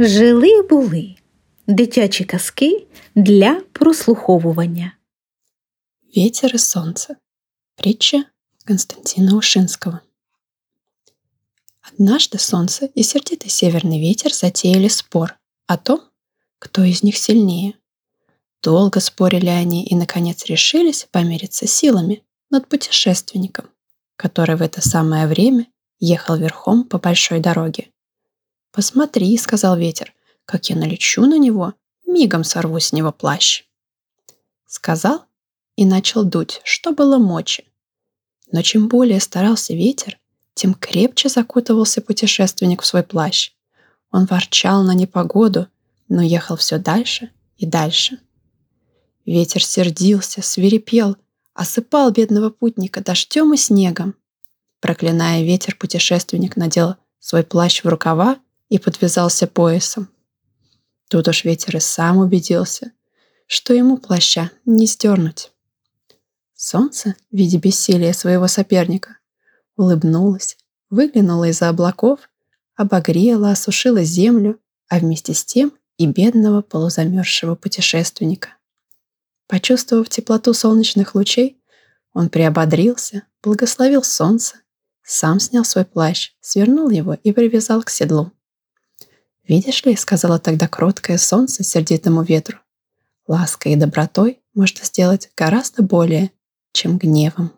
Жили були дитячі казки для прослуховування. Ветер и солнце. Притча Константина Ушинского. Однажды солнце и сердитый северный ветер затеяли спор о том, кто из них сильнее. Долго спорили они и, наконец, решились помериться силами над путешественником, который в это самое время ехал верхом по большой дороге. «Посмотри», — сказал ветер, — «как я налечу на него, мигом сорву с него плащ». Сказал и начал дуть, что было мочи. Но чем более старался ветер, тем крепче закутывался путешественник в свой плащ. Он ворчал на непогоду, но ехал все дальше и дальше. Ветер сердился, свирепел, осыпал бедного путника дождем и снегом. Проклиная ветер, путешественник надел свой плащ в рукава и подвязался поясом. Тут уж ветер и сам убедился, что ему плаща не сдернуть. Солнце, в виде бессилия своего соперника, улыбнулось, выглянуло из-за облаков, обогрело, осушило землю, а вместе с тем и бедного полузамерзшего путешественника. Почувствовав теплоту солнечных лучей, он приободрился, благословил солнце, сам снял свой плащ, свернул его и привязал к седлу. «Видишь ли», — сказала тогда кроткое солнце сердитому ветру, «лаской и добротой можно сделать гораздо более, чем гневом».